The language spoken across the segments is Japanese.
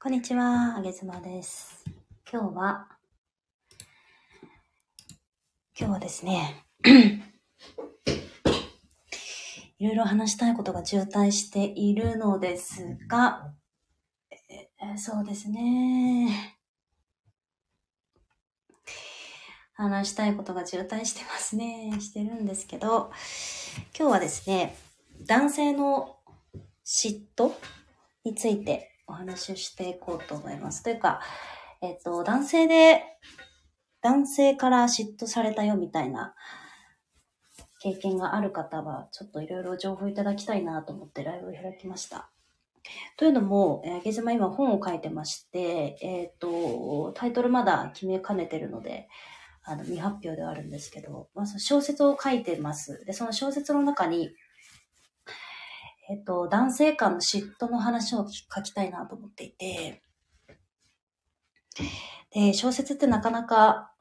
こんにちは、あげずまです。今日は、今日はですね、いろいろ話したいことが渋滞しているのですが、えーそうですね。話したいことが渋滞してますね。してるんですけど、今日はですね、男性の嫉妬についてお話をしていこうと思います。というか、えっ、と、男性で、男性から嫉妬されたよみたいな経験がある方は、ちょっといろいろ情報いただきたいなと思ってライブを開きました。というのも、えー、ゲズマ今本を書いてまして、えっ、と、タイトルまだ決めかねてるので、あの、未発表ではあるんですけど、まあ、その小説を書いてます。で、その小説の中に、えっと、男性間の嫉妬の話を書きたいなと思っていて、で、小説ってなかなか、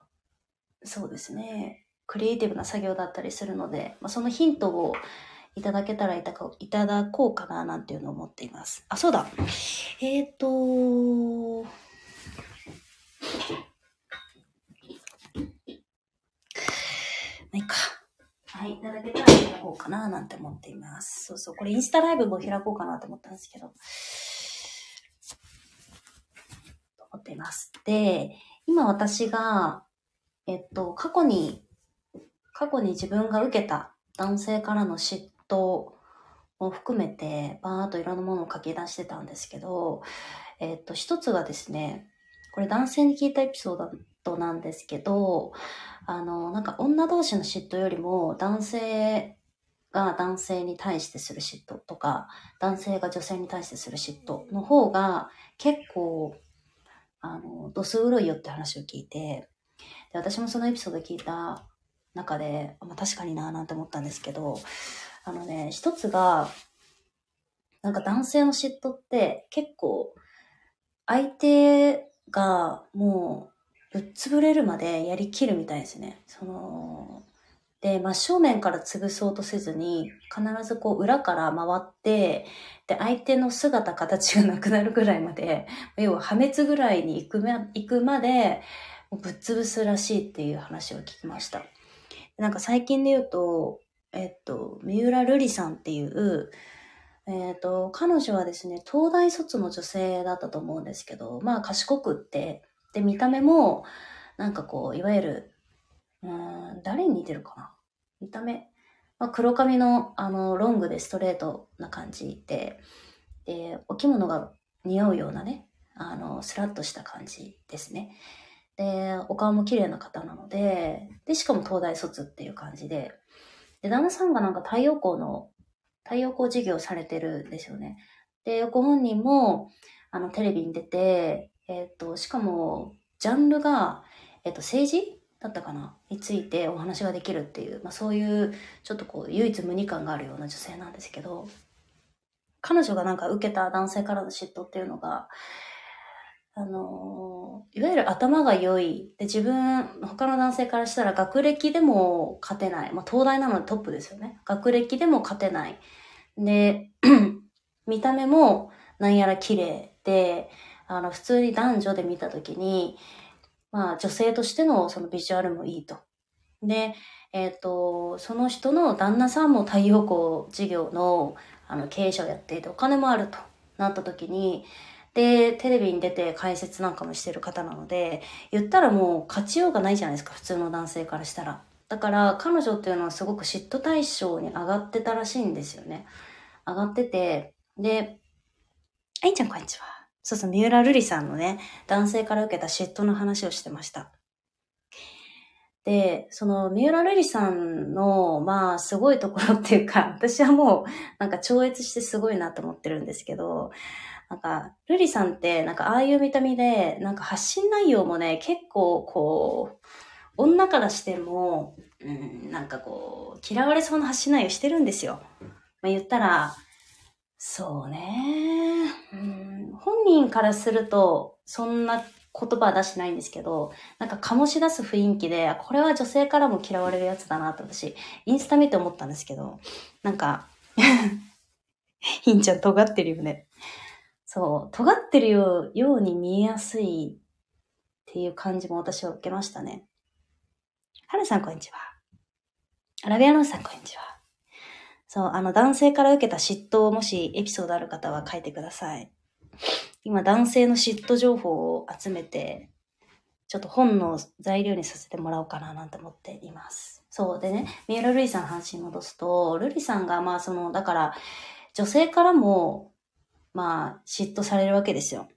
そうですね、クリエイティブな作業だったりするので、まあ、そのヒントをいただけたらいたいただこうかななんていうのを思っています。あ、そうだ。えっ、と、まあいいか。はい、いただけたら開こうかななんて思っています。そうそう、これインスタライブも開こうかなと思ったんですけど、思っています。で、今私が、えっと、過去に、過去に自分が受けた男性からの嫉妬も含めて、バーっといろんなものを書き出してたんですけど、えっと、一つがですね、これ男性に聞いたエピソードなんですけど、あの、なんか女同士の嫉妬よりも男性が男性に対してする嫉妬とか、男性が女性に対してする嫉妬の方が結構、あの、度数黒いよって話を聞いて、で私もそのエピソード聞いた中で、まあ、確かになぁなんて思ったんですけど、あのね、一つが、なんか男性の嫉妬って結構、相手がもうぶっ潰れるまでやりきるみたいですね。その、で、真正面から潰そうとせずに、必ずこう裏から回って、で、相手の姿、形がなくなるぐらいまで、要は破滅ぐらいに行くま行くまで、ぶっ潰すらしいっていう話を聞きました。なんか最近で言うと、えっと、三浦瑠麗さんっていう、えっと、彼女はですね、東大卒の女性だったと思うんですけど、まあ賢くって、で、見た目も、なんかこう、いわゆる、うん、誰に似てるかな？見た目。まあ、黒髪の、あの、ロングでストレートな感じで、で、お着物が似合うようなね、あの、スラッとした感じですね。で、お顔も綺麗な方なので、で、しかも東大卒っていう感じで、で、旦那さんがなんか太陽光の、太陽光事業されてるんですよね。で、ご本人も、あの、テレビに出て、えっ、と、しかも、ジャンルが、えっ、と、政治だったかな？についてお話ができるっていう、まあそういう、ちょっとこう、唯一無二感があるような女性なんですけど、彼女がなんか受けた男性からの嫉妬っていうのが、あのいわゆる頭が良い。で、自分、他の男性からしたら学歴でも勝てない。まあ、東大なのでトップですよね。学歴でも勝てない。で、見た目もなんやら綺麗で、あの、普通に男女で見たときに、まあ、女性としてのそのビジュアルもいいと。で、えっ、と、その人の旦那さんも太陽光事業のあの経営者をやっていてお金もあるとなったときに、で、テレビに出て解説なんかもしてる方なので、言ったらもう勝ちようがないじゃないですか、普通の男性からしたら。だから、彼女っていうのはすごく嫉妬対象に上がってたらしいんですよね。上がってて、で、あいちゃんこんにちは。そうそう、三浦瑠麗さんのね、男性から受けた嫉妬の話をしてました。で、その三浦瑠麗さんの、まあ、すごいところっていうか、私はもう、なんか超越してすごいなと思ってるんですけど、なんか、ルリさんって、なんかああいう見た目で、なんか発信内容もね、結構こう、女からしても、うん、なんかこう、嫌われそうな発信内容してるんですよ。まあ、言ったら、そうね、うん、本人からすると、そんな言葉は出してないんですけど、なんか醸し出す雰囲気で、これは女性からも嫌われるやつだなって私、インスタ見て思ったんですけど、なんか、ひんちゃん尖ってるよね。そう、尖ってるように見えやすいっていう感じも私は受けましたね。はるさんこんにちは。アラビアノーさんこんにちは。そう、あの男性から受けた嫉妬をもしエピソードある方は書いてください。今男性の嫉妬情報を集めて、ちょっと本の材料にさせてもらおうかななんて思っています。そうでね、三浦瑠麗さんの話に戻すと、瑠麗さんがまあその、だから女性からもまあ嫉妬されるわけですよ。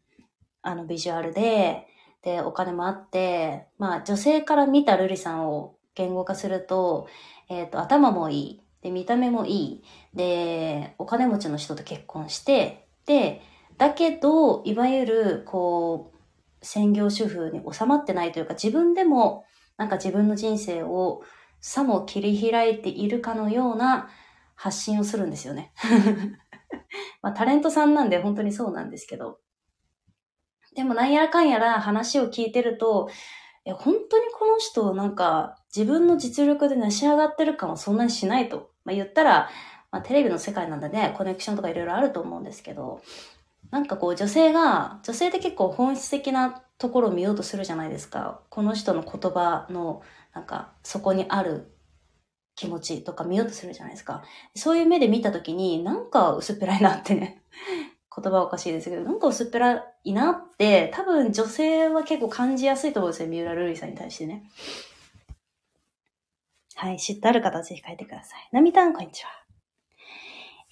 あのビジュアルで、で、お金もあって、まあ女性から見た瑠麗さんを言語化すると、えっ、ー、と、頭もいい。で、見た目もいい。で、お金持ちの人と結婚して、で、だけど、いわゆる、こう、専業主婦に収まってないというか、自分でも、なんか自分の人生をさも切り開いているかのような発信をするんですよね。まあ、タレントさんなんで本当にそうなんですけど。でもなんやらかんやら話を聞いてると、え、本当にこの人なんか自分の実力で成し上がってる感はそんなにしないと。まあ、言ったら、まあ、テレビの世界なんでね、コネクションとかいろいろあると思うんですけど、なんかこう女性が、女性って結構本質的なところを見ようとするじゃないですか。この人の言葉の、なんかそこにある気持ちとか見ようとするじゃないですか。そういう目で見たときに、なんか薄っぺらいなってね。言葉おかしいですけど、なんか薄っぺらいなって、多分女性は結構感じやすいと思うんですよ。三浦瑠麗さんに対してね。はい。知ってある方はぜひ書いてください。ナミタン、こんにちは。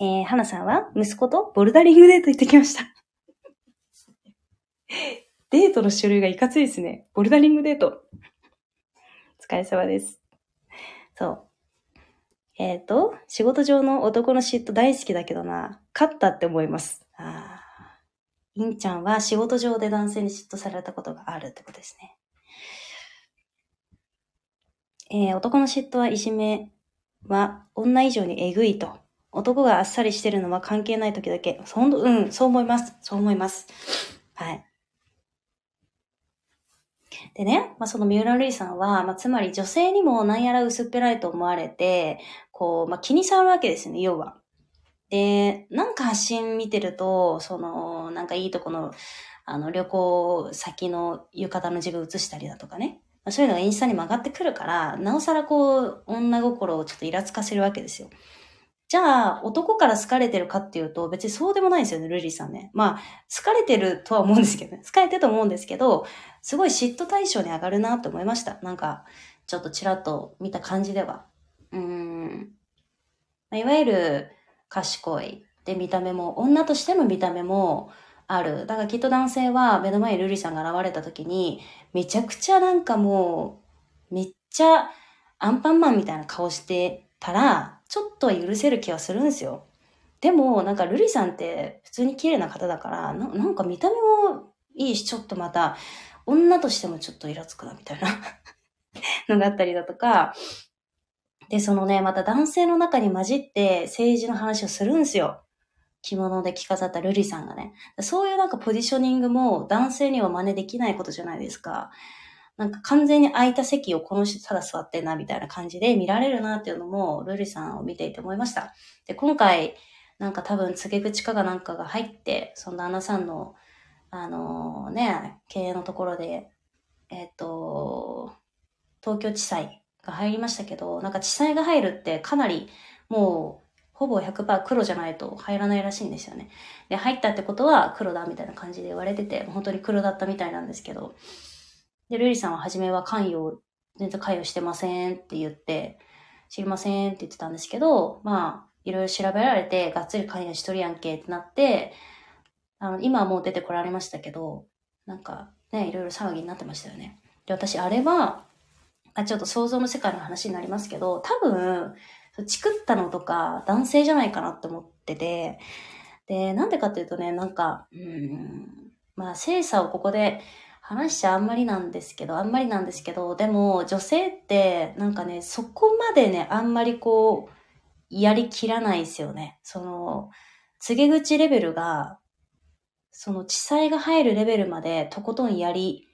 えー、花さんは息子とボルダリングデート行ってきました。デートの種類がいかついですね。ボルダリングデート。お疲れ様です。そう。えっ、ー、と、仕事上の男の嫉妬大好きだけどな、勝ったって思います。ああ。インちゃんは仕事上で男性に嫉妬されたことがあるってことですね。えー、男の嫉妬はいじめは女以上にえぐいと。男があっさりしてるのは関係ない時だけ。そんとうん、そう思います。そう思います。はい。でね、まあ、その三浦瑠麗さんは、まあ、つまり女性にも何やら薄っぺらいと思われて、こう、まあ、気に障るわけですね、要は。で、なんか発信見てると、その、なんかいいとこの、あの、旅行先の浴衣の自分映したりだとかね。まあ、そういうのがインスタにも上がってくるから、なおさらこう、女心をちょっとイラつかせるわけですよ。じゃあ、男から好かれてるかっていうと、別にそうでもないんですよね、ルリさんね。まあ、好かれてるとは思うんですけどね。好かれてると思うんですけど、すごい嫉妬対象に上がるなって思いました。なんか、ちょっとちらっと見た感じでは。うーん。いわゆる、賢い。で、見た目も、女としての見た目もある。だからきっと男性は目の前にルリさんが現れた時に、めちゃくちゃなんかもう、めっちゃアンパンマンみたいな顔してたら、ちょっとは許せる気はするんですよ。でも、なんか、ルリさんって普通に綺麗な方だからな、なんか見た目もいいし、ちょっとまた、女としてもちょっとイラつくな、みたいな のがあったりだとか、で、そのね、また男性の中に混じって政治の話をするんですよ。着物で着飾ったルリさんがね。そういうなんかポジショニングも男性には真似できないことじゃないですか。なんか完全に空いた席をこの人ただ座ってんなみたいな感じで見られるなっていうのも、ルリさんを見ていて思いました。で、今回、なんか多分告げ口かがなんかが入って、その旦那さんの、あのー、ね、経営のところで、えっ、ー、と、東京地裁が入りましたけど、なんか地裁が入るってかなりもうほぼ100%黒じゃないと入らないらしいんですよね。で、入ったってことは黒だみたいな感じで言われてて、本当に黒だったみたいなんですけど、で、ルリさんは初めは関与、全然関与してませんって言って、知りませんって言ってたんですけど、まあ、いろいろ調べられて、がっつり関与しとるやんけってなって、あの、今はもう出てこられましたけど、なんかね、いろいろ騒ぎになってましたよね。で、私、あれは、あちょっと想像の世界の話になりますけど、多分、チクったのとか男性じゃないかなって思ってて、で、なんでかっていうとね、なんか、うん、まあ、精査をここで話しちゃあんまりなんですけど、あんまりなんですけど、でも女性ってなんかね、そこまでね、あんまりこう、やりきらないですよね。その、告げ口レベルが、その地裁が入るレベルまでとことんやり、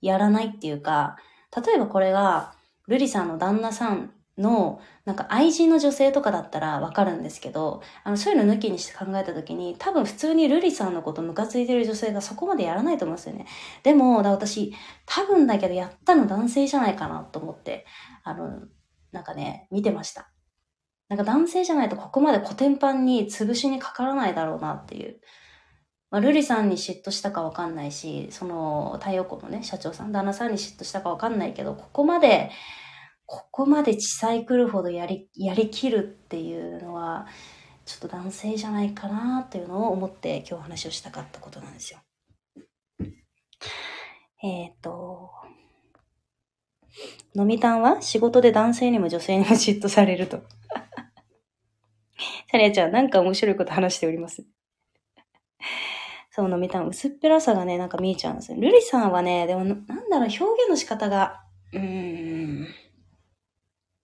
やらないっていうか、例えばこれが、ルリさんの旦那さんの、なんか愛人の女性とかだったらわかるんですけど、あの、そういうの抜きにして考えたときに、多分普通にルリさんのことムカついてる女性がそこまでやらないと思うんですよね。でも、だ私、多分だけどやったの男性じゃないかなと思って、あの、なんかね、見てました。なんか男性じゃないとここまでコテンパンに潰しにかからないだろうなっていう。まあ、ルリさんに嫉妬したかわかんないし、その太陽光のね、社長さん、旦那さんに嫉妬したかわかんないけど、ここまで、ここまで地裁来るほどやり、やりきるっていうのは、ちょっと男性じゃないかなっていうのを思って今日話をしたかったことなんですよ。えっ、ー、と、飲みたんは仕事で男性にも女性にも嫉妬されると。サリアちゃん、なんか面白いこと話しております？そう、飲みたん。薄っぺらさがね、なんか見えちゃうんですよ。ルリさんはね、でも、なんだろう、表現の仕方が、うーん。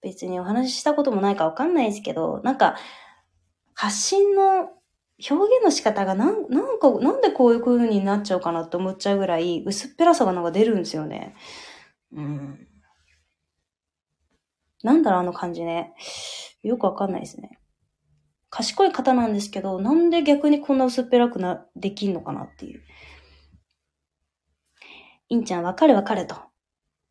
別にお話ししたこともないかわかんないですけど、なんか、発信の表現の仕方がなん、なんか、なんでこういう風になっちゃうかなって思っちゃうぐらい、薄っぺらさがなんか出るんですよね。うん。なんだろう、あの感じね。よくわかんないですね。賢い方なんですけど、なんで逆にこんな薄っぺらくな、できんのかなっていう。インちゃん、わかるわかると。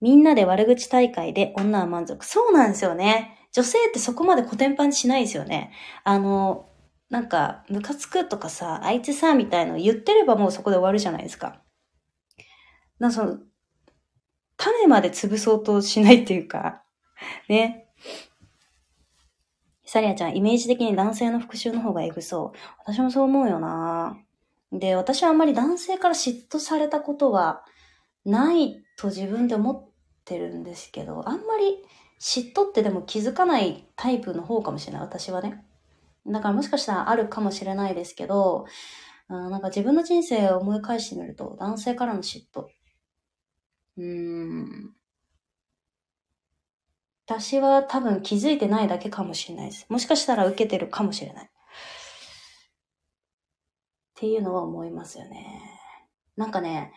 みんなで悪口大会で女は満足。そうなんですよね。女性ってそこまでコテンパンしないですよね。あの、なんか、ムカつくとかさ、あいつさ、みたいの言ってればもうそこで終わるじゃないですか。なその、種まで潰そうとしないっていうか、ね。サリアちゃん、イメージ的に男性の復讐の方がエグそう。私もそう思うよなで、私はあんまり男性から嫉妬されたことはないと自分で思ってるんですけど、あんまり嫉妬ってでも気づかないタイプの方かもしれない、私はね。だからもしかしたらあるかもしれないですけど、なんか自分の人生を思い返してみると、男性からの嫉妬。うーん。私は多分気づいてないだけかもしれないです。もしかしたら受けてるかもしれない。っていうのは思いますよね。なんかね、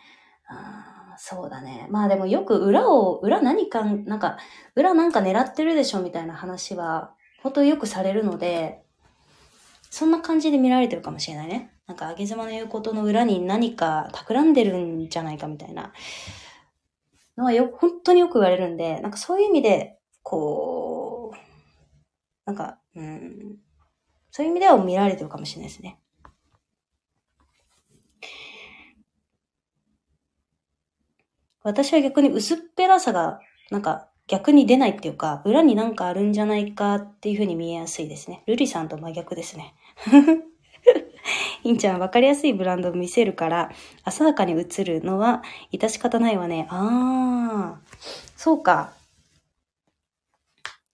あそうだね。まあでもよく裏を、裏何か、なんか、裏なんか狙ってるでしょみたいな話は、本当によくされるので、そんな感じで見られてるかもしれないね。なんか、あげ妻の言うことの裏に何か企んでるんじゃないかみたいなのはよ、本当によく言われるんで、なんかそういう意味で、こう、なんか、うん、そういう意味では見られてるかもしれないですね。私は逆に薄っぺらさが、なんか逆に出ないっていうか、裏になんかあるんじゃないかっていう風に見えやすいですね。ルリさんと真逆ですね。インちゃん、わかりやすいブランドを見せるから、浅はかに映るのは、致し方ないわね。ああ、そうか。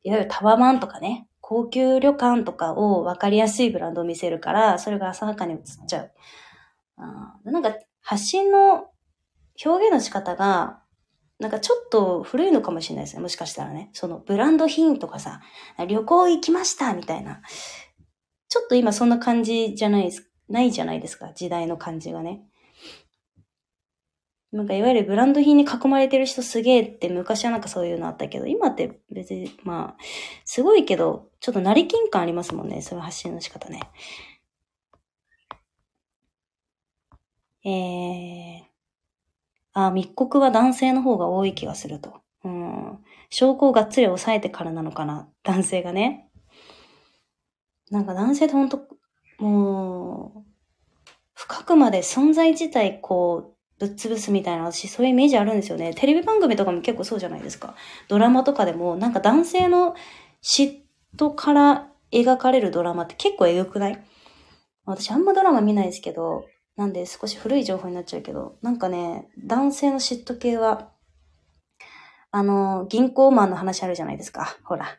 いわゆるタワマンとかね、高級旅館とかを分かりやすいブランドを見せるから、それが浅はかに映っちゃう。あなんか、発信の表現の仕方が、なんかちょっと古いのかもしれないですね。もしかしたらね。そのブランド品とかさ、旅行行きましたみたいな。ちょっと今そんな感じじゃないです、ないじゃないですか。時代の感じがね。なんかいわゆるブランド品に囲まれてる人すげえって昔はなんかそういうのあったけど、今って別にまあ、すごいけど、ちょっと成金感ありますもんね。そういう発信の仕方ね。えー、あ、密告は男性の方が多い気がすると。うん。証拠をがっつり抑えてからなのかな。男性がね。なんか男性ってほんと、もう、深くまで存在自体こう、ぶっ潰すみたいな、私そういうイメージあるんですよね。テレビ番組とかも結構そうじゃないですか。ドラマとかでも、なんか男性の嫉妬から描かれるドラマって結構エグくない？私あんまドラマ見ないですけど、なんで少し古い情報になっちゃうけど、なんかね、男性の嫉妬系は、あの、銀行マンの話あるじゃないですか。ほら。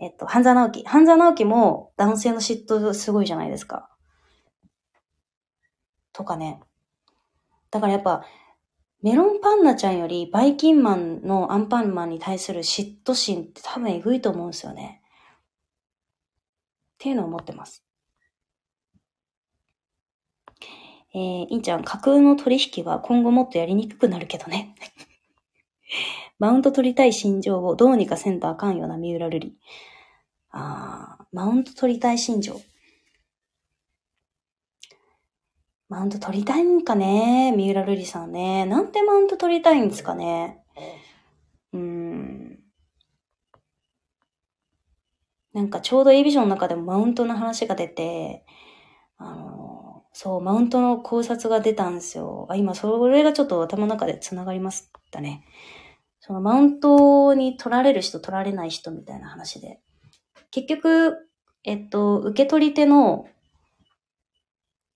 えっと、半沢直樹。半沢直樹も男性の嫉妬すごいじゃないですか。とかね。だからやっぱ、メロンパンナちゃんよりバイキンマンのアンパンマンに対する嫉妬心って多分エグいと思うんですよね。っていうのを思ってます。えー、いんちゃん、架空の取引は今後もっとやりにくくなるけどね。マウント取りたい心情をどうにかせんとあかんような、三浦瑠璃。あー、マウント取りたい心情。マウント取りたいんかね三浦瑠璃さんね。なんでマウント取りたいんですかねうーん。なんかちょうど A ビジョンの中でもマウントの話が出て、そう、マウントの考察が出たんですよ。あ、今、それがちょっと頭の中で繋がりましたね。そのマウントに取られる人、取られない人みたいな話で。結局、えっと、受け取り手の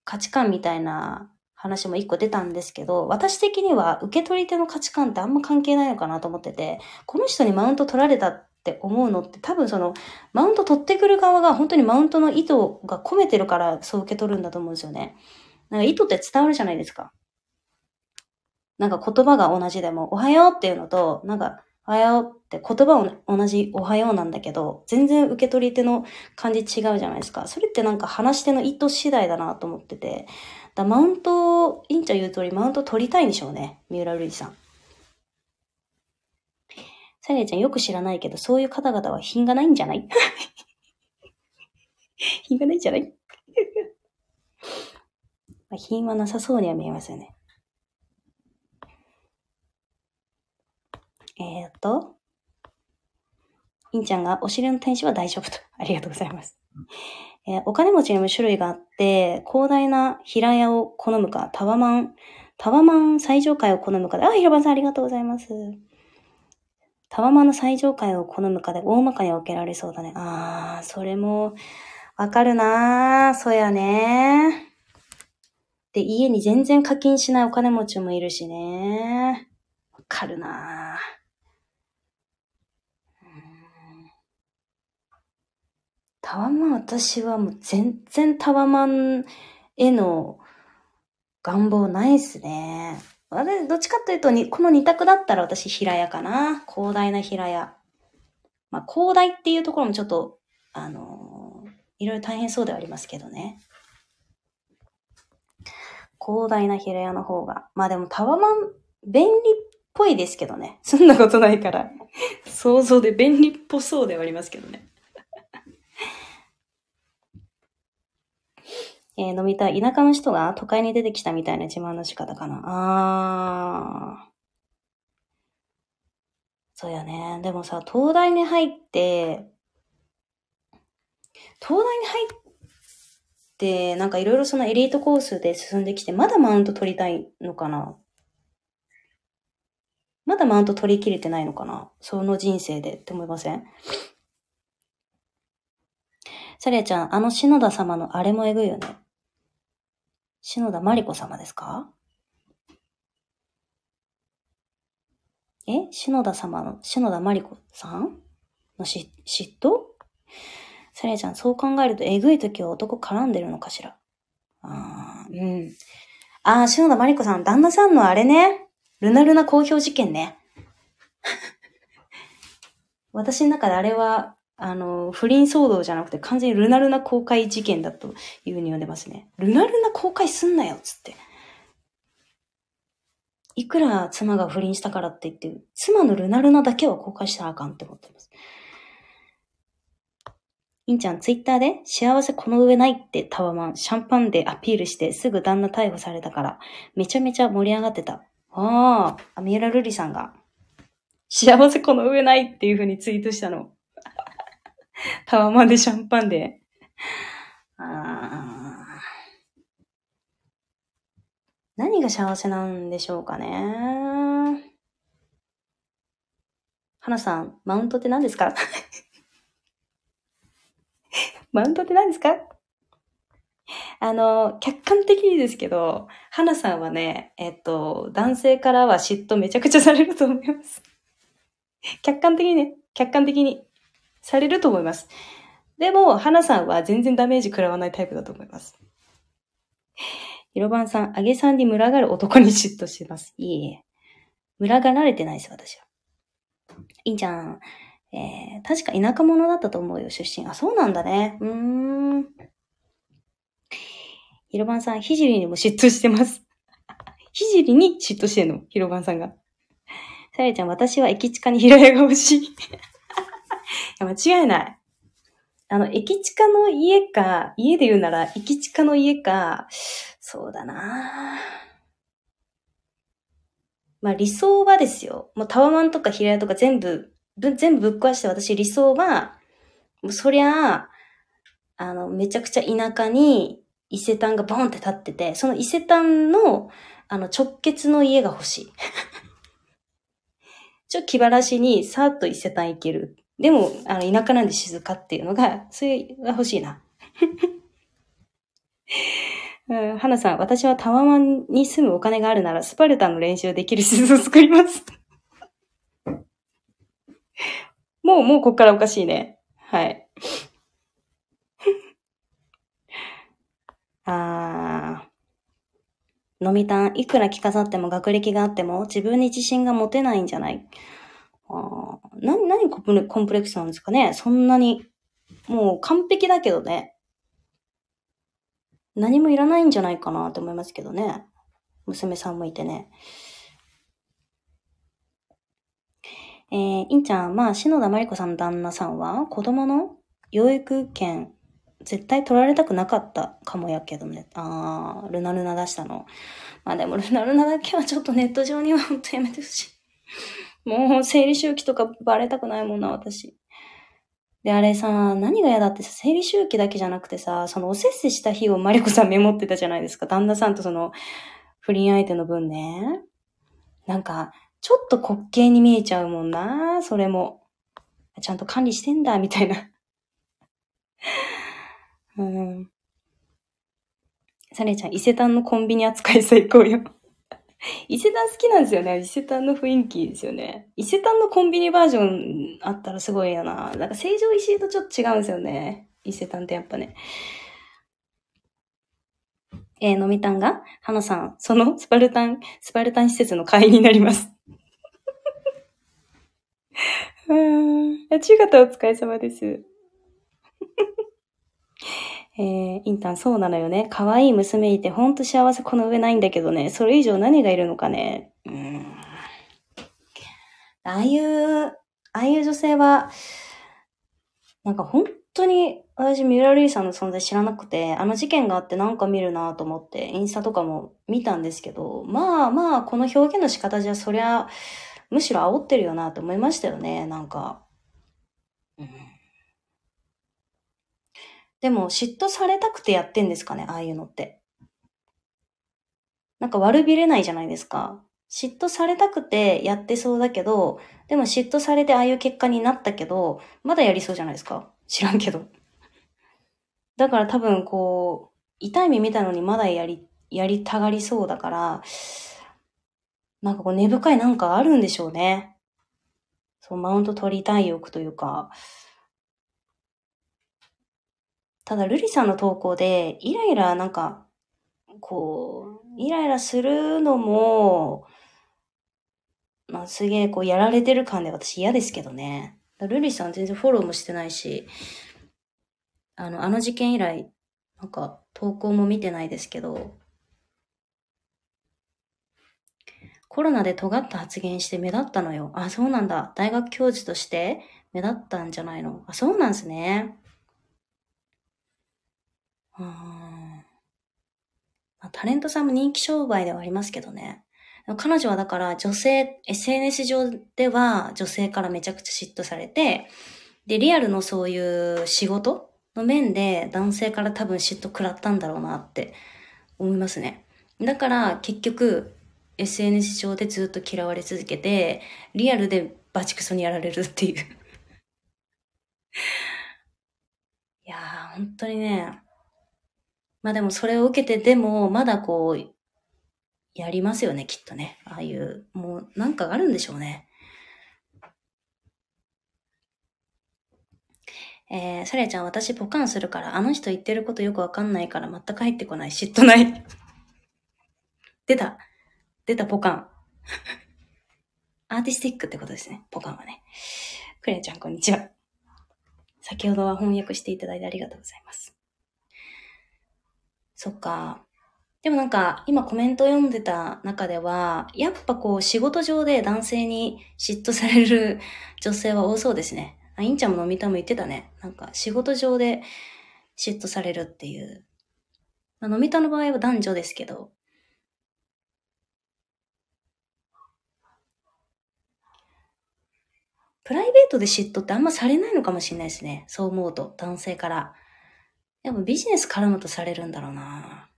価値観みたいな話も一個出たんですけど、私的には受け取り手の価値観ってあんま関係ないのかなと思ってて、この人にマウント取られたって思うのって多分その、マウント取ってくる側が本当にマウントの意図が込めてるからそう受け取るんだと思うんですよね。なんか意図って伝わるじゃないですか。なんか言葉が同じでも、おはようっていうのと、なんか、おはようって言葉を同じおはようなんだけど、全然受け取り手の感じ違うじゃないですか。それってなんか話し手の意図次第だなと思ってて。だマウント、インチャ言う通りマウント取りたいんでしょうね。三浦瑠麗さん。サリアちゃんよく知らないけど、そういう方々は品がないんじゃない？品がないんじゃない？まあ品はなさそうには見えますよね。えー、っと、インちゃんがお尻の天使は大丈夫と。ありがとうございます。えー、お金持ちにも種類があって、広大な平屋を好むか、タワマン、タワマン最上階を好むかで、あ、平場さんありがとうございます。タワマンの最上階を好むかで大まかに分けられそうだね。あー、それも、わかるなー。そうやねで、家に全然課金しないお金持ちもいるしね。わかるなー。タワマン、私はもう全然タワマンへの願望ないっすね。私、どっちかというとに、この二択だったら私平屋かな。広大な平屋。まあ、広大っていうところもちょっと、あのー、いろいろ大変そうではありますけどね。広大な平屋の方が。まあでもタワマン、便利っぽいですけどね。そんなことないから。想像で便利っぽそうではありますけどね。えー、飲みたい。田舎の人が都会に出てきたみたいな自慢の仕方かな。あー。そうやね。でもさ、東大に入って、東大に入って、なんかいろいろそのエリートコースで進んできて、まだマウント取りたいのかなまだマウント取り切れてないのかなその人生でって思いません？サリアちゃん、あの篠田様のあれもえぐいよね。篠田真理子様ですか？え？篠田様の、篠田真理子さんのし、嫉妬？サリアちゃん、そう考えると、えぐい時は男絡んでるのかしら？あー、うん。あー、篠田真理子さん、旦那さんのあれね。ルナルナ公表事件ね。私の中であれは、あの、不倫騒動じゃなくて完全にルナルナ公開事件だというふうに呼んでますね。ルナルナ公開すんなよっつって。いくら妻が不倫したからって言って、妻のルナルナだけは公開したらあかんって思ってます。インちゃん、ツイッターで幸せこの上ないってタワマン、シャンパンでアピールしてすぐ旦那逮捕されたから、めちゃめちゃ盛り上がってた。ああ、三浦瑠璃さんが、幸せこの上ないっていう風にツイートしたの。タワマンでシャンパンで。あ何が幸せなんでしょうかね。花さん、マウントって何ですか？マウントって何ですか？あの、客観的にですけど、花さんはね、えっと、男性からは嫉妬めちゃくちゃされると思います。客観的にね、客観的に。されると思います。でも、花さんは全然ダメージ食らわないタイプだと思います。ひろばんさん、あげさんに群がる男に嫉妬します。いえいえ。群がられてないです、私は。いいじゃん。えー、確か田舎者だったと思うよ、出身。あ、そうなんだね。うーん。ひろばんさん、ひじりにも嫉妬してます。ひじりに嫉妬してんのひろばんさんが。さやちゃん、私は駅地下に平屋が欲しい。間違いない。あの、駅地下の家か、家で言うなら、駅地下の家か、そうだなまあ理想はですよ。もうタワマンとか平屋とか全部、全部ぶっ壊して私理想は、もうそりゃあ、あの、めちゃくちゃ田舎に伊勢丹がボンって立ってて、その伊勢丹の、あの、直結の家が欲しい。ちょ気晴らしにさーっと伊勢丹行ける。でも、あの、田舎なんで静かっていうのが、それが欲しいな。うん、花さん、私はタワマンに住むお金があるなら、スパルタの練習できる施設を作ります。もう、もうこっからおかしいね。はい。あー。飲みたん、いくら着飾っても学歴があっても自分に自信が持てないんじゃない？あな、何コンプレックスなんですかね？そんなに。もう完璧だけどね。何もいらないんじゃないかなって思いますけどね。娘さんもいてね。えー、いんちゃん、まあ、篠田真理子さんの旦那さんは、子供の養育権、絶対取られたくなかったかもやけどね。あー、ルナルナ出したの。まあでも、ルナルナだけはちょっとネット上にはほんとやめてほしい。もう、生理周期とかバレたくないもんな、私。で、あれさ、何が嫌だってさ、生理周期だけじゃなくてさ、そのおせっせした日をマリコさんメモってたじゃないですか。旦那さんとその、不倫相手の分ね。なんか、ちょっと滑稽に見えちゃうもんな、それも。ちゃんと管理してんだ、みたいな。うん。サネちゃん、伊勢丹のコンビニ扱い最高よ。伊勢丹好きなんですよね。伊勢丹の雰囲気ですよね。伊勢丹のコンビニバージョンあったらすごいよな。なんか成城石井とちょっと違うんですよね。伊勢丹ってやっぱね。えー、飲みたんが、花さん、その？スパルタン、スパルタン施設の会員になります。うん。中型お疲れ様です。えー、インターン、そうなのよね。可愛い娘いて、ほんと幸せこの上ないんだけどね。それ以上何がいるのかね。うん。ああいう、ああいう女性は、なんか本当に、私、ミュラリーさんの存在知らなくて、あの事件があってなんか見るなと思って、インスタとかも見たんですけど、まあまあ、この表現の仕方じゃ、そりゃ、むしろ煽ってるよなと思いましたよね、なんか。うんでも嫉妬されたくてやってんですかね、ああいうのって。なんか悪びれないじゃないですか。嫉妬されたくてやってそうだけど、でも嫉妬されてああいう結果になったけど、まだやりそうじゃないですか。知らんけど。だから多分こう、痛い目見たのにまだやり、やりたがりそうだから、なんかこう根深いなんかあるんでしょうね。そう、マウント取りたい欲というか、ただ、ルリさんの投稿で、イライラ、なんか、こう、イライラするのも、まあ、すげえ、こう、やられてる感で私嫌ですけどね。ルリさん全然フォローもしてないし、あの、あの事件以来、なんか、投稿も見てないですけど、コロナで尖った発言して目立ったのよ。あ、そうなんだ。大学教授として目立ったんじゃないのあ、そうなんですね。うん。まあ、タレントさんも人気商売ではありますけどね。彼女はだから女性、SNS 上では女性からめちゃくちゃ嫉妬されて、で、リアルのそういう仕事の面で男性から多分嫉妬食らったんだろうなって思いますね。だから結局 SNS 上でずっと嫌われ続けて、リアルでバチクソにやられるっていういやー、本当にね、まあでもそれを受けてでも、まだこう、やりますよね、きっとね。ああいう、もうなんかあるんでしょうね。えー、サリアちゃん、私ポカンするから、あの人言ってることよくわかんないから全く入ってこない。嫉妬ない。出た。出た、ポカン。アーティスティックってことですね、ポカンはね。クレアちゃん、こんにちは。先ほどは翻訳していただいてありがとうございます。そっか。でもなんか、今コメント読んでた中では、やっぱこう仕事上で男性に嫉妬される 女性は多そうですね。あ、インちゃんも飲みたも言ってたね。なんか仕事上で嫉妬されるっていう。まあ、飲みたの場合は男女ですけど。プライベートで嫉妬ってあんまされないのかもしれないですね。そう思うと、男性から。でもビジネス絡むとされるんだろうな。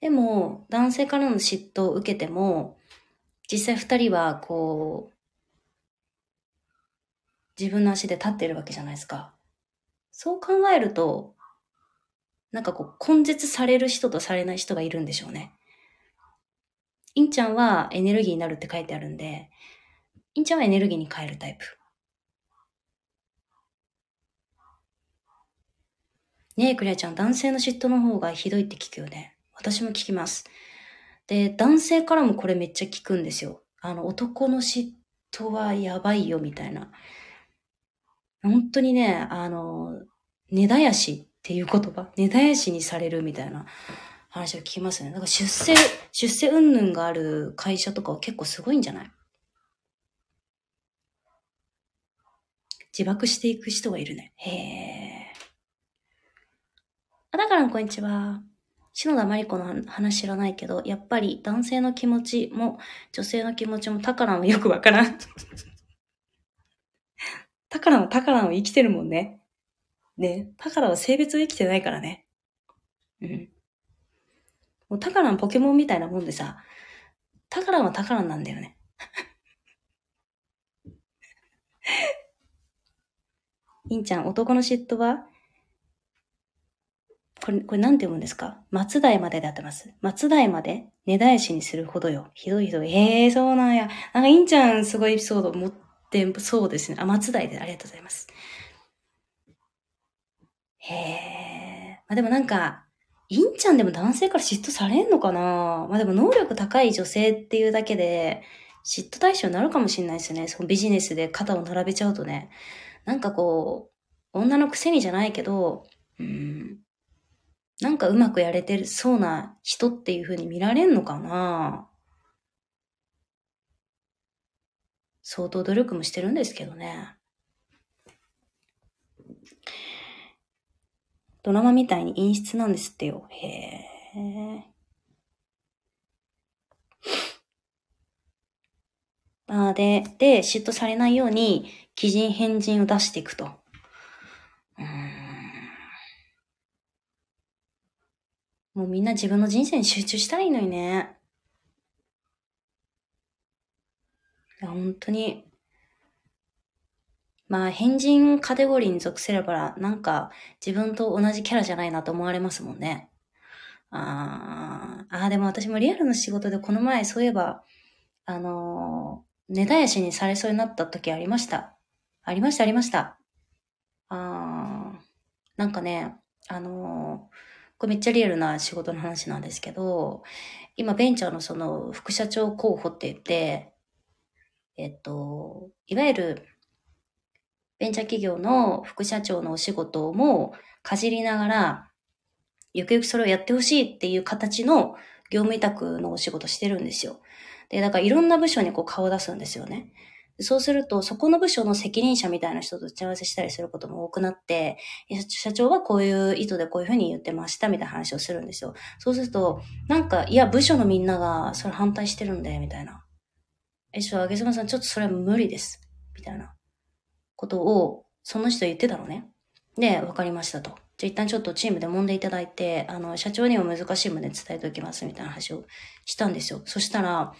でも、男性からの嫉妬を受けても、実際二人は、こう、自分の足で立ってるわけじゃないですか。そう考えると、なんかこう、根絶される人とされない人がいるんでしょうね。インちゃんはエネルギーになるって書いてあるんで、インちゃんはエネルギーに変えるタイプ。ねえ、クリアちゃん、男性の嫉妬の方がひどいって聞くよね。私も聞きます。で、男性からもこれめっちゃ聞くんですよ。あの、男の嫉妬はやばいよ、みたいな。本当にね、あの、根絶やしっていう言葉、根絶やしにされるみたいな話を聞きますね。だから出世、出世云々がある会社とかは結構すごいんじゃない？自爆していく人がいるね。へえ。あ、だからこんにちは。篠田麻里子の話知らないけど、やっぱり男性の気持ちも女性の気持ちも宝もよくわからん。宝は宝を生きてるもんね。ね。宝は性別を生きてないからね。うん。もう宝のポケモンみたいなもんでさ、宝は宝なんだよね。いんちゃん、男の嫉妬は？これ、これなんて読むんですか？松代までで合ってます松代まで根絶やしにするほどよ。ひどいひどい。へえ、そうなんや。なんか、いんちゃんすごいエピソード持ってそうですね。あ、松代でありがとうございます。へえ。まあでもなんか、いんちゃんでも男性から嫉妬されんのかな？まあでも能力高い女性っていうだけで、嫉妬対象になるかもしれないですよね。そのビジネスで肩を並べちゃうとね。なんかこう、女のくせにじゃないけど、うん、なんかうまくやれてるそうな人っていう風に見られんのかな相当努力もしてるんですけどね。ドラマみたいに陰湿なんですってよ。へえ。あで、で、嫉妬されないように、鬼人変人を出していくと。もうみんな自分の人生に集中したらいいのにね。いや、本当に。まあ、変人カテゴリーに属せれば、なんか自分と同じキャラじゃないなと思われますもんね。ああ、でも私もリアルの仕事でこの前、そういえば、あの、根絶やしにされそうになった時ありました。ありました、ありました。ああ、なんかね、あのーこれめっちゃリアルな仕事の話なんですけど、今ベンチャーのその副社長候補って言って、えっと、いわゆるベンチャー企業の副社長のお仕事もかじりながら、ゆくゆくそれをやってほしいっていう形の業務委託のお仕事してるんですよ。で、だからいろんな部署にこう顔を出すんですよね。そうすると、そこの部署の責任者みたいな人と打ち合わせしたりすることも多くなって、社長はこういう意図でこういうふうに言ってましたみたいな話をするんですよ。そうすると、なんか、いや、部署のみんながそれ反対してるんで、みたいな。え、ちょ、あげずまさん、ちょっとそれは無理です。みたいなことを、その人言ってたのね。で、わかりましたと。じゃ一旦ちょっとチームで揉んでいただいて、あの、社長には難しい旨伝えておきますみたいな話をしたんですよ。そしたら、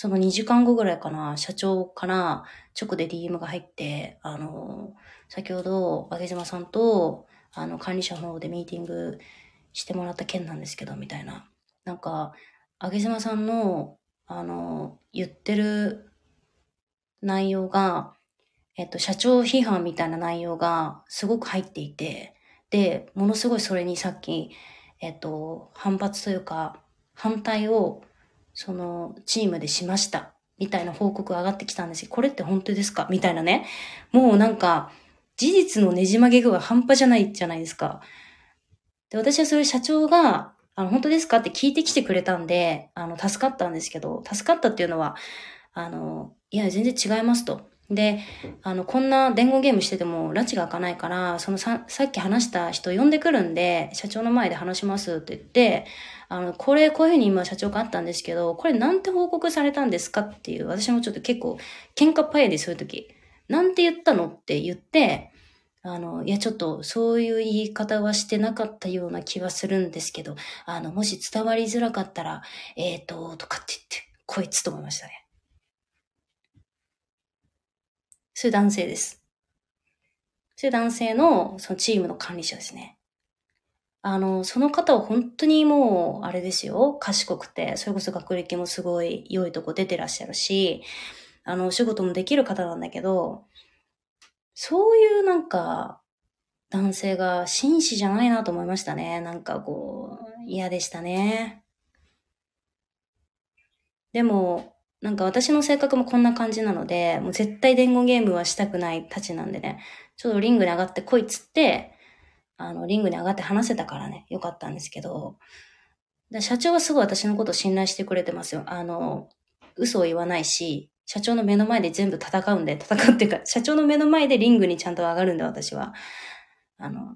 その2時間後ぐらいかな、社長から直で DM が入って、あの、先ほど、あげ島さんと、あの、管理者の方でミーティングしてもらった件なんですけど、みたいな。なんか、あげ島さんの、あの、言ってる内容が、えっと、社長批判みたいな内容がすごく入っていて、で、ものすごいそれにさっき、えっと、反発というか、反対をその、チームでしました。みたいな報告上がってきたんですよ。これって本当ですか？みたいなね。もうなんか、事実のねじ曲げ具合半端じゃないじゃないですか。で、私はそれ社長が、あの、本当ですか？って聞いてきてくれたんで、あの、助かったんですけど、助かったっていうのは、あの、いや、全然違いますと。で、あの、こんな伝言ゲームしてても、拉致が開かないから、そのさ、さっき話した人呼んでくるんで、社長の前で話しますって言って、あの、これ、こういうふうに今社長があったんですけど、これなんて報告されたんですかっていう、私もちょっと結構、喧嘩っ早いです、そういう時。なんて言ったのって言って、あの、いや、ちょっと、そういう言い方はしてなかったような気はするんですけど、あの、もし伝わりづらかったら、えっ、ー、と、とかって言って、こいつと思いましたね。そういう男性です。そういう男性の、そのチームの管理者ですね。あの、その方は本当にもう、あれですよ、賢くて、それこそ学歴もすごい良いとこ出てらっしゃるし、あの、お仕事もできる方なんだけど、そういうなんか、男性が紳士じゃないなと思いましたね。なんかこう、嫌でしたね。でも、なんか私の性格もこんな感じなので、もう絶対伝言ゲームはしたくないたちなんでね、ちょっとリングに上がってこいっつって、あの、リングに上がって話せたからね、よかったんですけど、社長はすごい私のことを信頼してくれてますよ。あの、嘘を言わないし、社長の目の前で全部戦うんで、戦うっていうか、社長の目の前でリングにちゃんと上がるんで、私は。あの、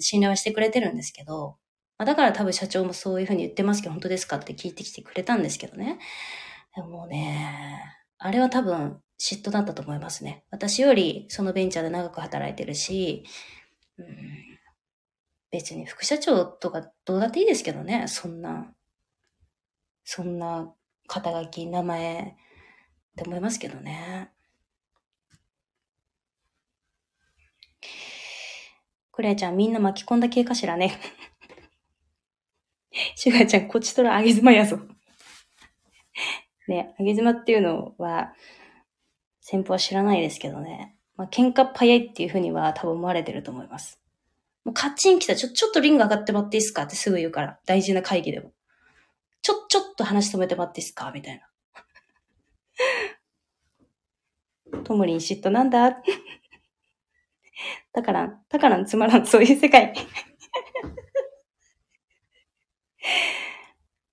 信頼はしてくれてるんですけど、まあ、だから多分社長もそういうふうに言ってますけど、本当ですかって聞いてきてくれたんですけどね。でもね、あれは多分嫉妬だったと思いますね。私よりそのベンチャーで長く働いてるし、うん、別に副社長とかどうだっていいですけどね、そんな、そんな肩書き、名前って思いますけどね。クレアちゃんみんな巻き込んだ系かしらね。シュガちゃんこっちとらあげずまやぞ。ね、あげ妻っていうのは、先方は知らないですけどね。まあ、喧嘩早いっていうふうには多分思われてると思います。もうカッチン来たちょ、ちょっとリング上がってもらっていいですか？ってすぐ言うから。大事な会議でも。ちょ、ちょっと話止めてもらっていいですか？みたいな。トムリン嫉妬なんだ？だから、だからつまらん、そういう世界。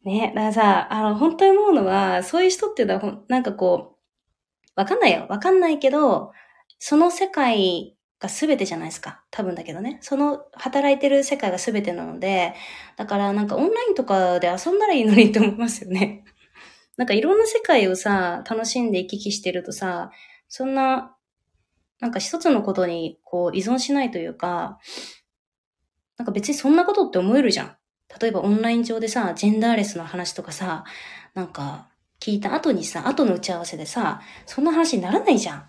ね、だからさ、あの、本当に思うのは、そういう人っていうのは、なんかこう、わかんないよ。わかんないけど、その世界が全てじゃないですか。多分だけどね。その働いてる世界が全てなので、だからなんかオンラインとかで遊んだらいいのにって思いますよね。なんかいろんな世界をさ、楽しんで行き来してるとさ、そんな、なんか一つのことにこう依存しないというか、なんか別にそんなことって思えるじゃん。例えばオンライン上でさ、ジェンダーレスの話とかさ、なんか聞いた後にさ、後の打ち合わせでさ、そんな話にならないじゃん。っ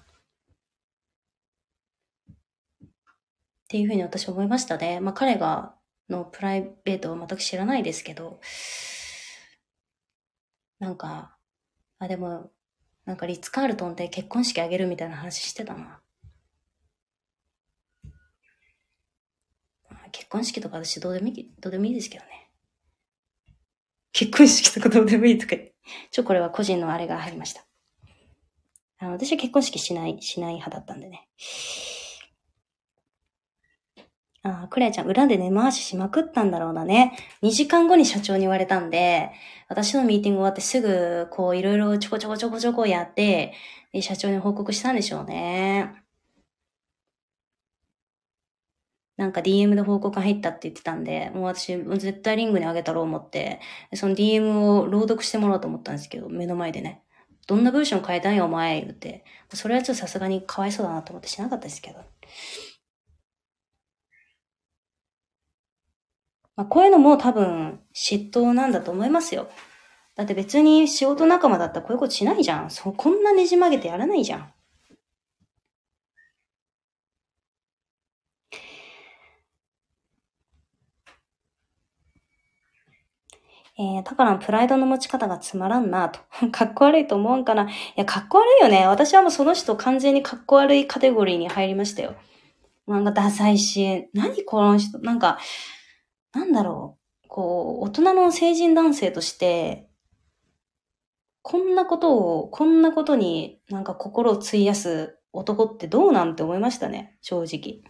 ていうふうに私思いましたね。まあ彼が、のプライベートは全く知らないですけど、なんか、あ、でも、なんかリッツ・カールトンで結婚式あげるみたいな話してたな。結婚式とか私どうでもいい、どうでもいいですけどね。結婚式とかどうでもいいとか。ちょ、これは個人のあれが入りました。あの、私は結婚式しない、しない派だったんでね。ああ、クレアちゃん、裏で根回ししまくったんだろうなね。2時間後に社長に言われたんで、私のミーティング終わってすぐ、こう、いろいろちょこちょこちょこちょこやって、社長に報告したんでしょうね。なんか DM で報告入ったって言ってたんで、もう私、絶対リングにあげたろう思って、その DM を朗読してもらおうと思ったんですけど、目の前でね。どんな文章変えたんや、お前、言って。それはちょっとさすがにかわいそうだなと思ってしなかったですけど。まあ、こういうのも多分嫉妬なんだと思いますよ。だって別に仕事仲間だったらこういうことしないじゃん。そう、こんなねじ曲げてやらないじゃん。えー、だからプライドの持ち方がつまらんなと。かっこ悪いと思わんかな。いや、かっこ悪いよね。私はもうその人完全にかっこ悪いカテゴリーに入りましたよ。なんかダサいし、何この人、なんか、なんだろう。こう、大人の成人男性として、こんなことを、こんなことになんか心を費やす男ってどうなんて思いましたね、正直。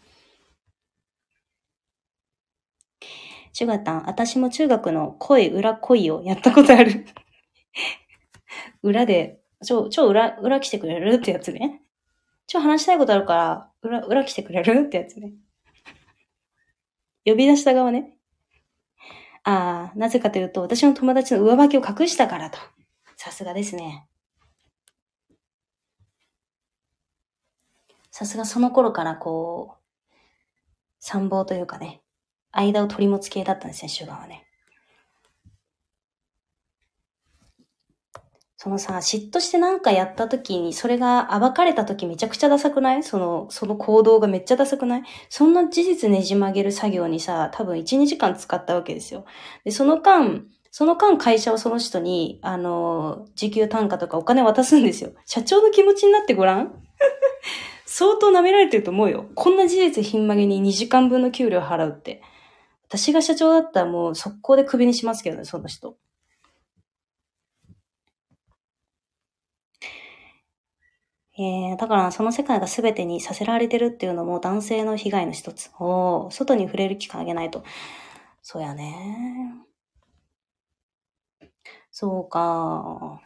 シュガタン、私も中学の恋、裏恋をやったことある。裏で、ちょ、ちょ、裏、裏来てくれるってやつね。ちょ、話したいことあるから、裏、裏来てくれるってやつね。呼び出した側ね。ああ、なぜかというと、私の友達の上履きを隠したからと。さすがですね。さすがその頃からこう、参謀というかね、間を取り持つ系だったんですね、シュガーはね。そのさ、嫉妬してなんかやった時に、それが暴かれた時めちゃくちゃダサくない？その、その行動がめっちゃダサくない？そんな事実ねじ曲げる作業にさ、多分1、2時間使ったわけですよ。で、その間、その間会社はその人に、あの、時給単価とかお金渡すんですよ。社長の気持ちになってごらん？相当舐められてると思うよ。こんな事実ひん曲げに2時間分の給料払うって。私が社長だったらもう速攻でクビにしますけどね、その人。えー、だからその世界が全てにさせられてるっていうのも男性の被害の一つ。お外に触れる機会あげないと。そうやね。そうか。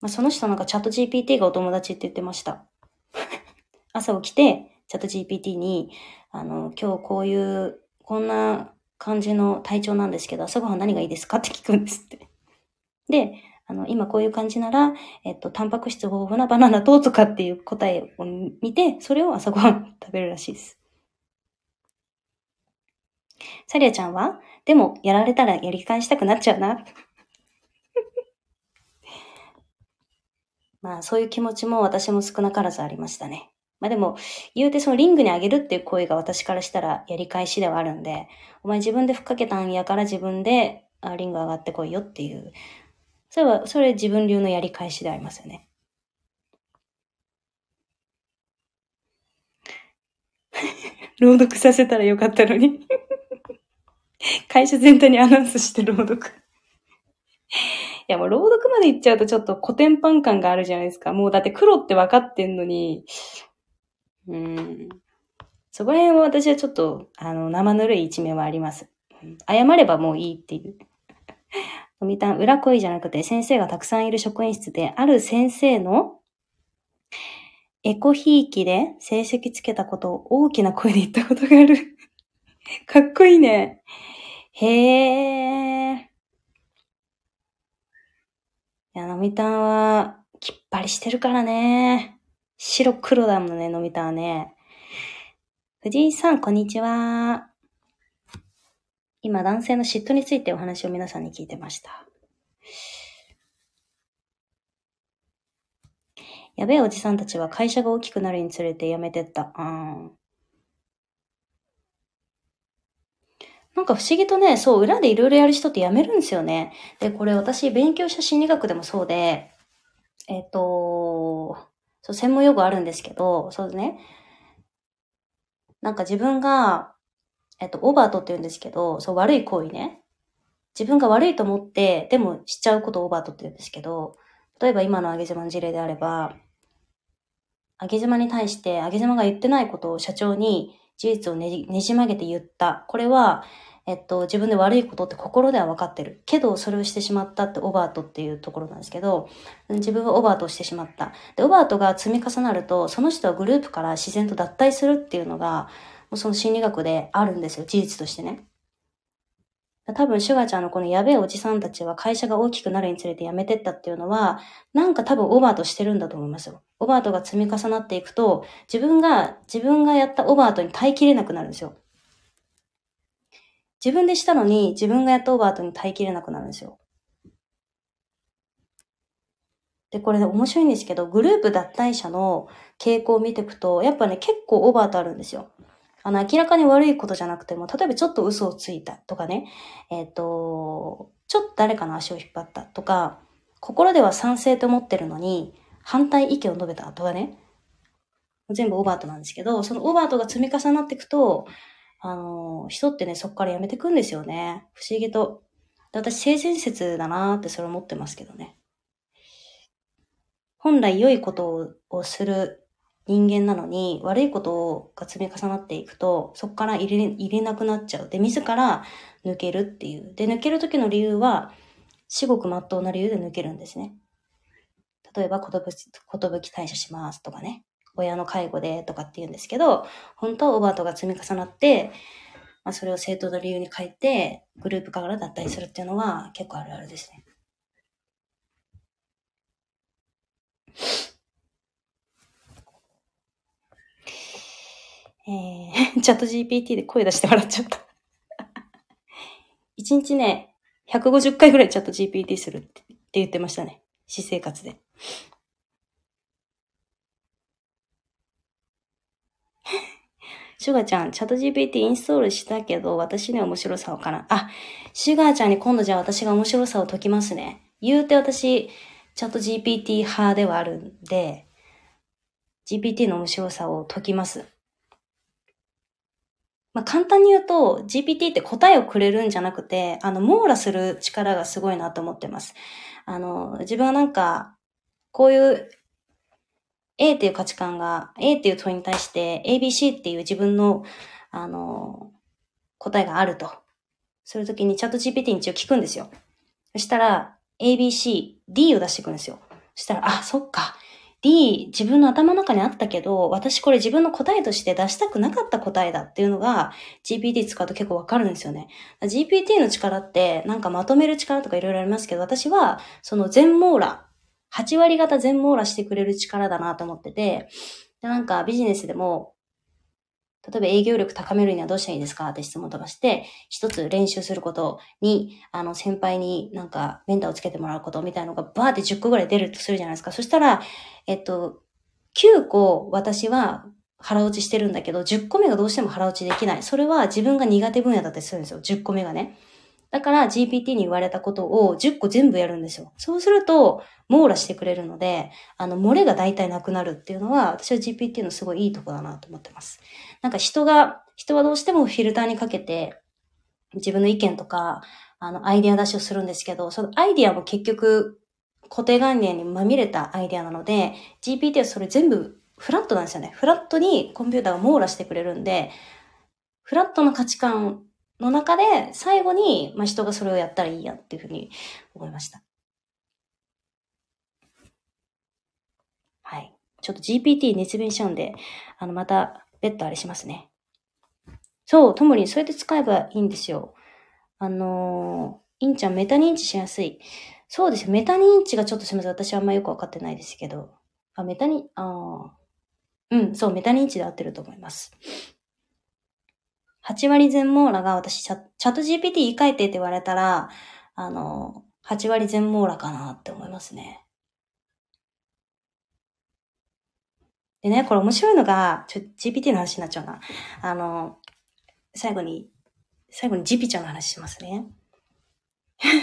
まあ、その人なんかチャット GPT がお友達って言ってました。朝起きて、チャット GPT に、あの、今日こういう、こんな感じの体調なんですけど、朝ごはん何がいいですか？って聞くんですって。で、あの、今こういう感じなら、えっと、タンパク質豊富なバナナととかっていう答えを見て、それを朝ごはん食べるらしいです。サリアちゃんはでも、やられたらやり返したくなっちゃうな。まあ、そういう気持ちも私も少なからずありましたね。まあでも、言うてそのリングにあげるっていう声が私からしたらやり返しではあるんで、お前自分でふっかけたんやから自分であリング上がってこいよっていう、それは、それ自分流のやり返しでありますよね。朗読させたらよかったのに 会社全体にアナウンスして朗読 いやもう朗読まで行っちゃうとちょっと古典版感があるじゃないですか。もうだって黒って分かってんのに、うん。そこら辺は私はちょっと、あの、生ぬるい一面はあります。謝ればもういいっていう。飲みたん、裏恋じゃなくて先生がたくさんいる職員室で、ある先生のエコひいきで成績つけたことを大きな声で言ったことがある。かっこいいね。へえ。いや、飲みたんは、きっぱりしてるからね。白黒だもんね、飲みたんはね。藤井さん、こんにちは。今、男性の嫉妬についてお話を皆さんに聞いてました。やべえおじさんたちは会社が大きくなるにつれて辞めてった。うん。なんか不思議とね、そう、裏でいろいろやる人って辞めるんですよね。で、これ私勉強した心理学でもそうで、えっ、と、そう、専門用語あるんですけど、そうですね。なんか自分が、えっと、オーバートって言うんですけど、そう、悪い行為ね。自分が悪いと思って、でもしちゃうことをオーバートって言うんですけど、例えば今の上げ島の事例であれば、上げ島に対して上げ島が言ってないことを社長に事実をねじねじ曲げて言った。これは、えっと、自分で悪いことって心では分かってる。けど、それをしてしまったってオバートっていうところなんですけど、自分はオバートをしてしまった。で、オバートが積み重なると、その人はグループから自然と脱退するっていうのが、もうその心理学であるんですよ。事実としてね。多分、シュガーちゃんのこのやべえおじさんたちは会社が大きくなるにつれて辞めてったっていうのは、なんか多分オーバートしてるんだと思いますよ。オバートが積み重なっていくと、自分が、自分がやったオバートに耐えきれなくなるんですよ。自分でしたのに、自分がやったオーバートに耐えきれなくなるんですよ。で、これね、面白いんですけど、グループ脱退者の傾向を見ていくと、やっぱね、結構オーバートあるんですよ。あの、明らかに悪いことじゃなくても、例えばちょっと嘘をついたとかね、えっ、ー、と、ちょっと誰かの足を引っ張ったとか、心では賛成と思ってるのに、反対意見を述べたとかね、全部オーバートなんですけど、そのオーバートが積み重なっていくと、あの、人ってね、そっからやめてくんですよね。不思議と。私、性善説だなーってそれ思ってますけどね。本来良いことをする人間なのに、悪いことが積み重なっていくと、そこから入れ、入れなくなっちゃう。で、自ら抜けるっていう。で、抜ける時の理由は、至極真っ当な理由で抜けるんですね。例えば、ことぶき、ことぶき退社しますとかね。親の介護でとかって言うんですけど、本当はオバートが積み重なって、まあ、それを正当な理由に変えて、グループから脱退するっていうのは結構あるあるですね。えー、チャット GPT で声出して笑っちゃった一日ね、150回ぐらいチャット GPT するって言ってましたね。私生活で。シュガちゃん、チャット GPT インストールしたけど、私には面白さをかな。あ、シュガーちゃんに今度じゃあ私が面白さを解きますね。言うて私、チャット GPT 派ではあるんで、GPT の面白さを解きます。まあ、簡単に言うと、GPT って答えをくれるんじゃなくて、あの、網羅する力がすごいなと思ってます。あの、自分はなんか、こういう A っていう価値観が、A っていう問いに対して ABC っていう自分の、あの、答えがあると。そういう時にチャット GPT に一応聞くんですよ。そしたら、ABC、D を出していくんですよ。そしたら、あ、そっか。D、自分の頭の中にあったけど、私これ自分の答えとして出したくなかった答えだっていうのが GPT 使うと結構わかるんですよね。GPT の力ってなんかまとめる力とかいろいろありますけど、私はその全網羅、8割方全網羅してくれる力だなと思ってて、でなんかビジネスでも例えば営業力高めるにはどうしたらいいですかって質問飛ばして、一つ練習することに、あの、先輩になんかメンターをつけてもらうことみたいのがバーって10個ぐらい出るとするじゃないですか。そしたら、えっと、9個私は腹落ちしてるんだけど、10個目がどうしても腹落ちできない。それは自分が苦手分野だったりするんですよ。10個目がね。だから GPT に言われたことを10個全部やるんですよ。そうすると、網羅してくれるので、あの、漏れが大体なくなるっていうのは、私は GPT のすごいいいとこだなと思ってます。なんか人が、人はどうしてもフィルターにかけて、自分の意見とか、あの、アイディア出しをするんですけど、そのアイディアも結局、固定概念にまみれたアイディアなので、GPT はそれ全部フラットなんですよね。フラットにコンピューターが網羅してくれるんで、フラットな価値観の中で、最後に、まあ、人がそれをやったらいいやっていうふうに思いました。はい。ちょっと GPT 熱弁しちゃうんで、あの、また、別途あれしますね。そう、ともりん、そうやって使えばいいんですよ。あのー、インちゃん、メタ認知しやすい。そうですよ。メタ認知がちょっとすみません。私はあんまよくわかってないですけど。あ、メタ認、ああ。うん、そう、メタ認知で合ってると思います。8割全網羅が私チャ、チャット GPT 言い換えてって言われたら、あの、8割全網羅かなって思いますね。でね、これ面白いのが、ちょ、GPT の話になっちゃうな。あの、最後に、最後にジピちゃんの話しますね。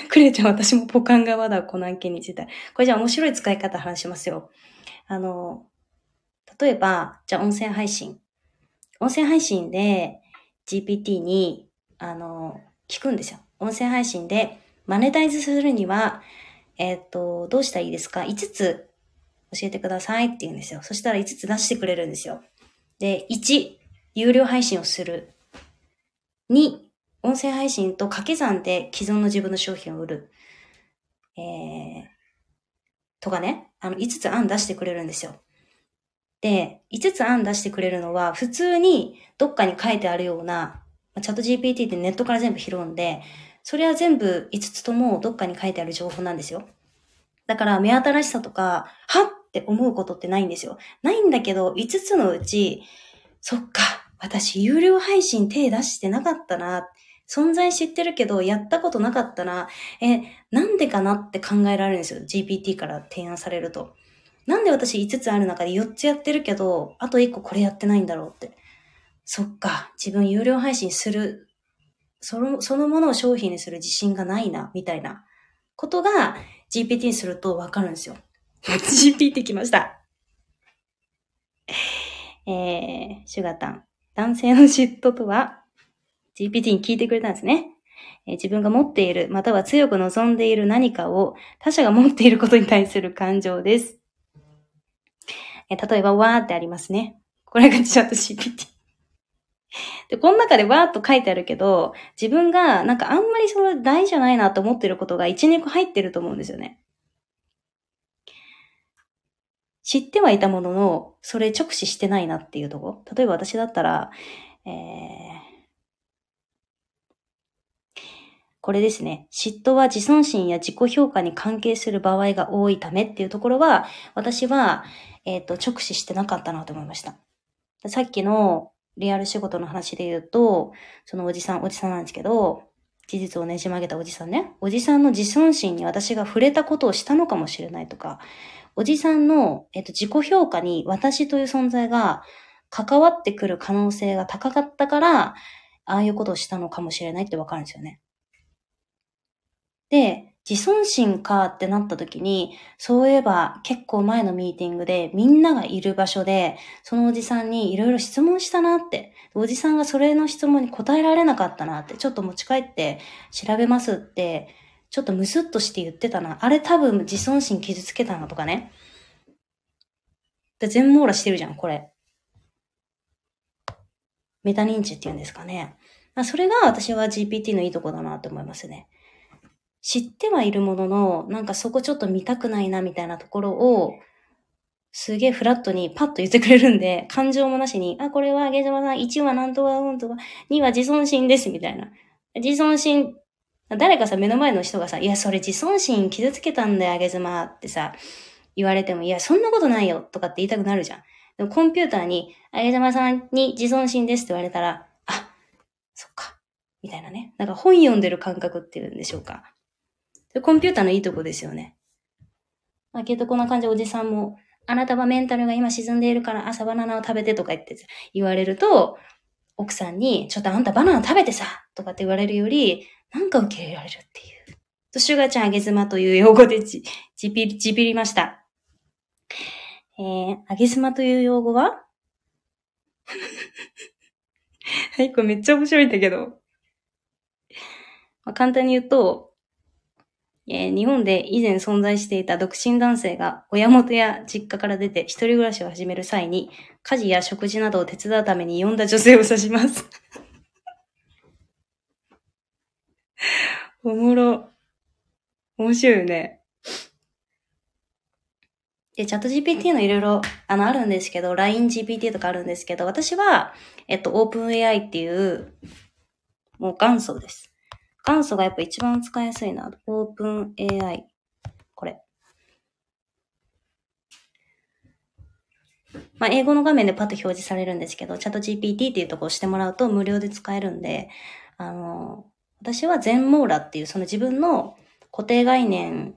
クレイちゃん、私もポカン側だ、この案件について。これじゃあ面白い使い方話しますよ。あの、例えば、じゃあ音声配信。音声配信で、GPT に、あの、聞くんですよ。音声配信で、マネタイズするには、えっ、ー、と、どうしたらいいですか ?5 つ教えてくださいって言うんですよ。そしたら5つ出してくれるんですよ。で、1、有料配信をする。2、音声配信と掛け算で既存の自分の商品を売る。えー、とかね、あの、5つ案出してくれるんですよ。で、5つ案出してくれるのは、普通にどっかに書いてあるような、チャット GPT ってネットから全部拾うんで、それは全部5つともどっかに書いてある情報なんですよ。だから、目新しさとか、はって思うことってないんですよ。ないんだけど、5つのうち、そっか、私有料配信手出してなかったな。存在知ってるけど、やったことなかったな。え、なんでかなって考えられるんですよ。GPT から提案されると。なんで私5つある中で4つやってるけど、あと1個これやってないんだろうって。そっか、自分有料配信する、その、そのものを商品にする自信がないな、みたいなことが GPT にするとわかるんですよ。GPT 来ました。えー、シュガタン。男性の嫉妬とは、GPT に聞いてくれたんですね。えー、自分が持っている、または強く望んでいる何かを他者が持っていることに対する感情です。え例えば、わーってありますね。これがチャット GPT。で、この中でわーっと書いてあるけど、自分がなんかあんまりその大じゃないなと思ってることが1、2個入ってると思うんですよね。知ってはいたものの、それ直視してないなっていうとこ。例えば私だったら、えー、これですね。嫉妬は自尊心や自己評価に関係する場合が多いためっていうところは、私は、えっ、ー、と、直視してなかったなと思いました。さっきのリアル仕事の話で言うと、そのおじさん、おじさんなんですけど、事実をねじ曲げたおじさんね。おじさんの自尊心に私が触れたことをしたのかもしれないとか、おじさんの、えっと、自己評価に私という存在が関わってくる可能性が高かったから、ああいうことをしたのかもしれないってわかるんですよね。で、自尊心かってなった時に、そういえば結構前のミーティングでみんながいる場所で、そのおじさんにいろいろ質問したなって、おじさんがそれの質問に答えられなかったなって、ちょっと持ち帰って調べますってちょっとムスッとして言ってたな。あれ多分自尊心傷つけたなとかね。で全網羅してるじゃん、これ。メタ認知って言うんですかね。それが私は GPT のいいとこだなと思いますね。知ってはいるものの、なんかそこちょっと見たくないなみたいなところを、すげえフラットにパッと言ってくれるんで、感情もなしに、あ、これはゲジマさん、1はなんとかうんとか、2は自尊心です、みたいな。自尊心誰かさ、目の前の人がさ、いや、それ自尊心傷つけたんだよ、あげずまってさ、言われても、いや、そんなことないよ、とかって言いたくなるじゃん。でもコンピューターに、あげずまさんに自尊心ですって言われたら、あ、そっか、みたいなね。なんか本読んでる感覚っていうんでしょうか。コンピューターのいいとこですよね。まあ、けどこんな感じでおじさんも、あなたはメンタルが今沈んでいるから朝バナナを食べてとか言って言われると、奥さんに、ちょっとあんたバナナ食べてさとかって言われるより、なんか受け入れられるっていう。と、シュガちゃんあげ妻という用語でじ、じびり、じびりました。えー、あげ妻という用語は？はい、これめっちゃ面白いんだけど。まあ、簡単に言うと、えー、日本で以前存在していた独身男性が親元や実家から出て一人暮らしを始める際に家事や食事などを手伝うために呼んだ女性を指します おもろ。面白いよね。で、チャット GPT のいろいろ、あの、あるんですけど、LINE GPT とかあるんですけど、私は、えっと、OpenAI っていう、もう元祖です。元祖がやっぱ一番使いやすいな。OpenAI。これ。まあ、英語の画面でパッと表示されるんですけど、チャット GPT っていうとこをしてもらうと無料で使えるんで、あの、私は全網羅っていうその自分の固定概念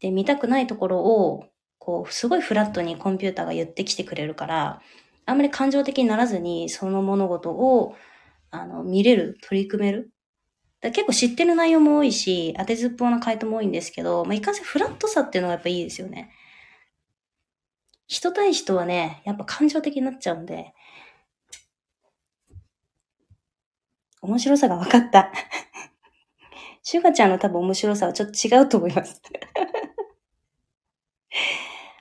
で見たくないところを、こう、すごいフラットにコンピューターが言ってきてくれるから、あんまり感情的にならずに、その物事を、あの、見れる、取り組める。だ結構知ってる内容も多いし、当てずっぽうな回答も多いんですけど、まあ、いかんせんフラットさっていうのがやっぱいいですよね。人対人はね、やっぱ感情的になっちゃうんで、面白さが分かった。シュガちゃんの多分面白さはちょっと違うと思います。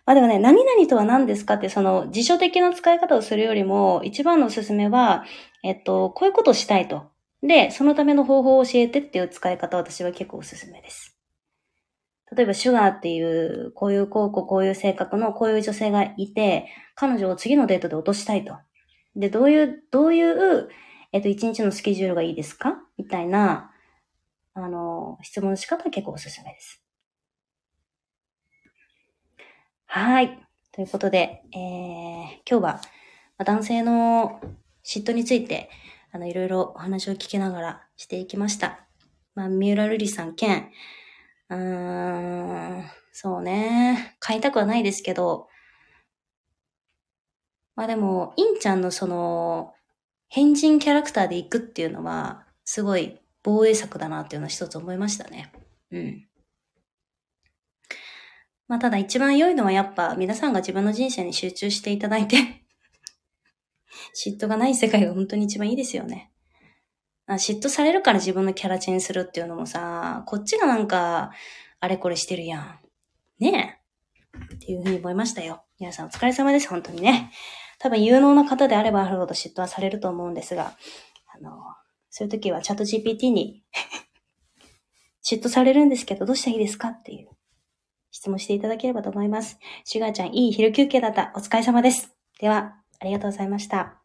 まあでもね、何々とは何ですかって、その辞書的な使い方をするよりも、一番のおすすめは、えっと、こういうことをしたいと。で、そのための方法を教えてっていう使い方私は結構おすすめです。例えば、シュガーっていう、こういう高校、こういう性格の、こういう女性がいて、彼女を次のデートで落としたいと。で、どういう、どういう、えっと、一日のスケジュールがいいですか？みたいな、あの、質問の仕方は結構おすすめです。はい。ということで、えー、今日は、男性の嫉妬について、あの、いろいろお話を聞きながらしていきました。まあ、三浦瑠璃さん兼、うーん、そうね、買いたくはないですけど、まあでも、インちゃんのその、変人キャラクターで行くっていうのは、すごい防衛策だなっていうのは一つ思いましたね。うん。まあただ一番良いのはやっぱ皆さんが自分の人生に集中していただいて嫉妬がない世界が本当に一番いいですよね。嫉妬されるから自分のキャラチェンするっていうのもさ、こっちがなんか、あれこれしてるやん。ねえ。っていうふうに思いましたよ。皆さんお疲れ様です、本当にね。多分有能な方であればあるほど嫉妬はされると思うんですが、あの、そういう時はチャット GPT に 嫉妬されるんですけど、どうしたらいいですか？っていう質問していただければと思います。シュガーちゃん、いい昼休憩だった。お疲れ様です。では、ありがとうございました。